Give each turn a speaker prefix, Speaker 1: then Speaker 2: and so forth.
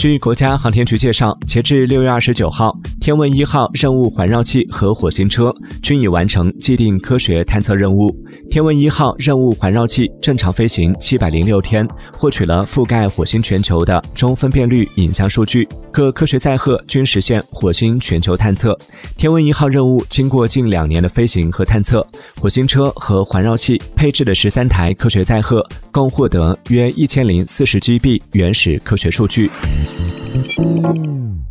Speaker 1: 据国家航天局介绍，截至六月二十九号，天问一号任务环绕器和火星车均已完成既定科学探测任务。天问一号任务环绕器正常飞行七百零六天，获取了覆盖火星全球的中分辨率影像数据。各科学载荷均实现火星全球探测。天问一号任务经过近两年的飞行和探测，火星车和环绕器配置的十三台科学载荷，共获得约一千零四十 GB 原始科学数据。Música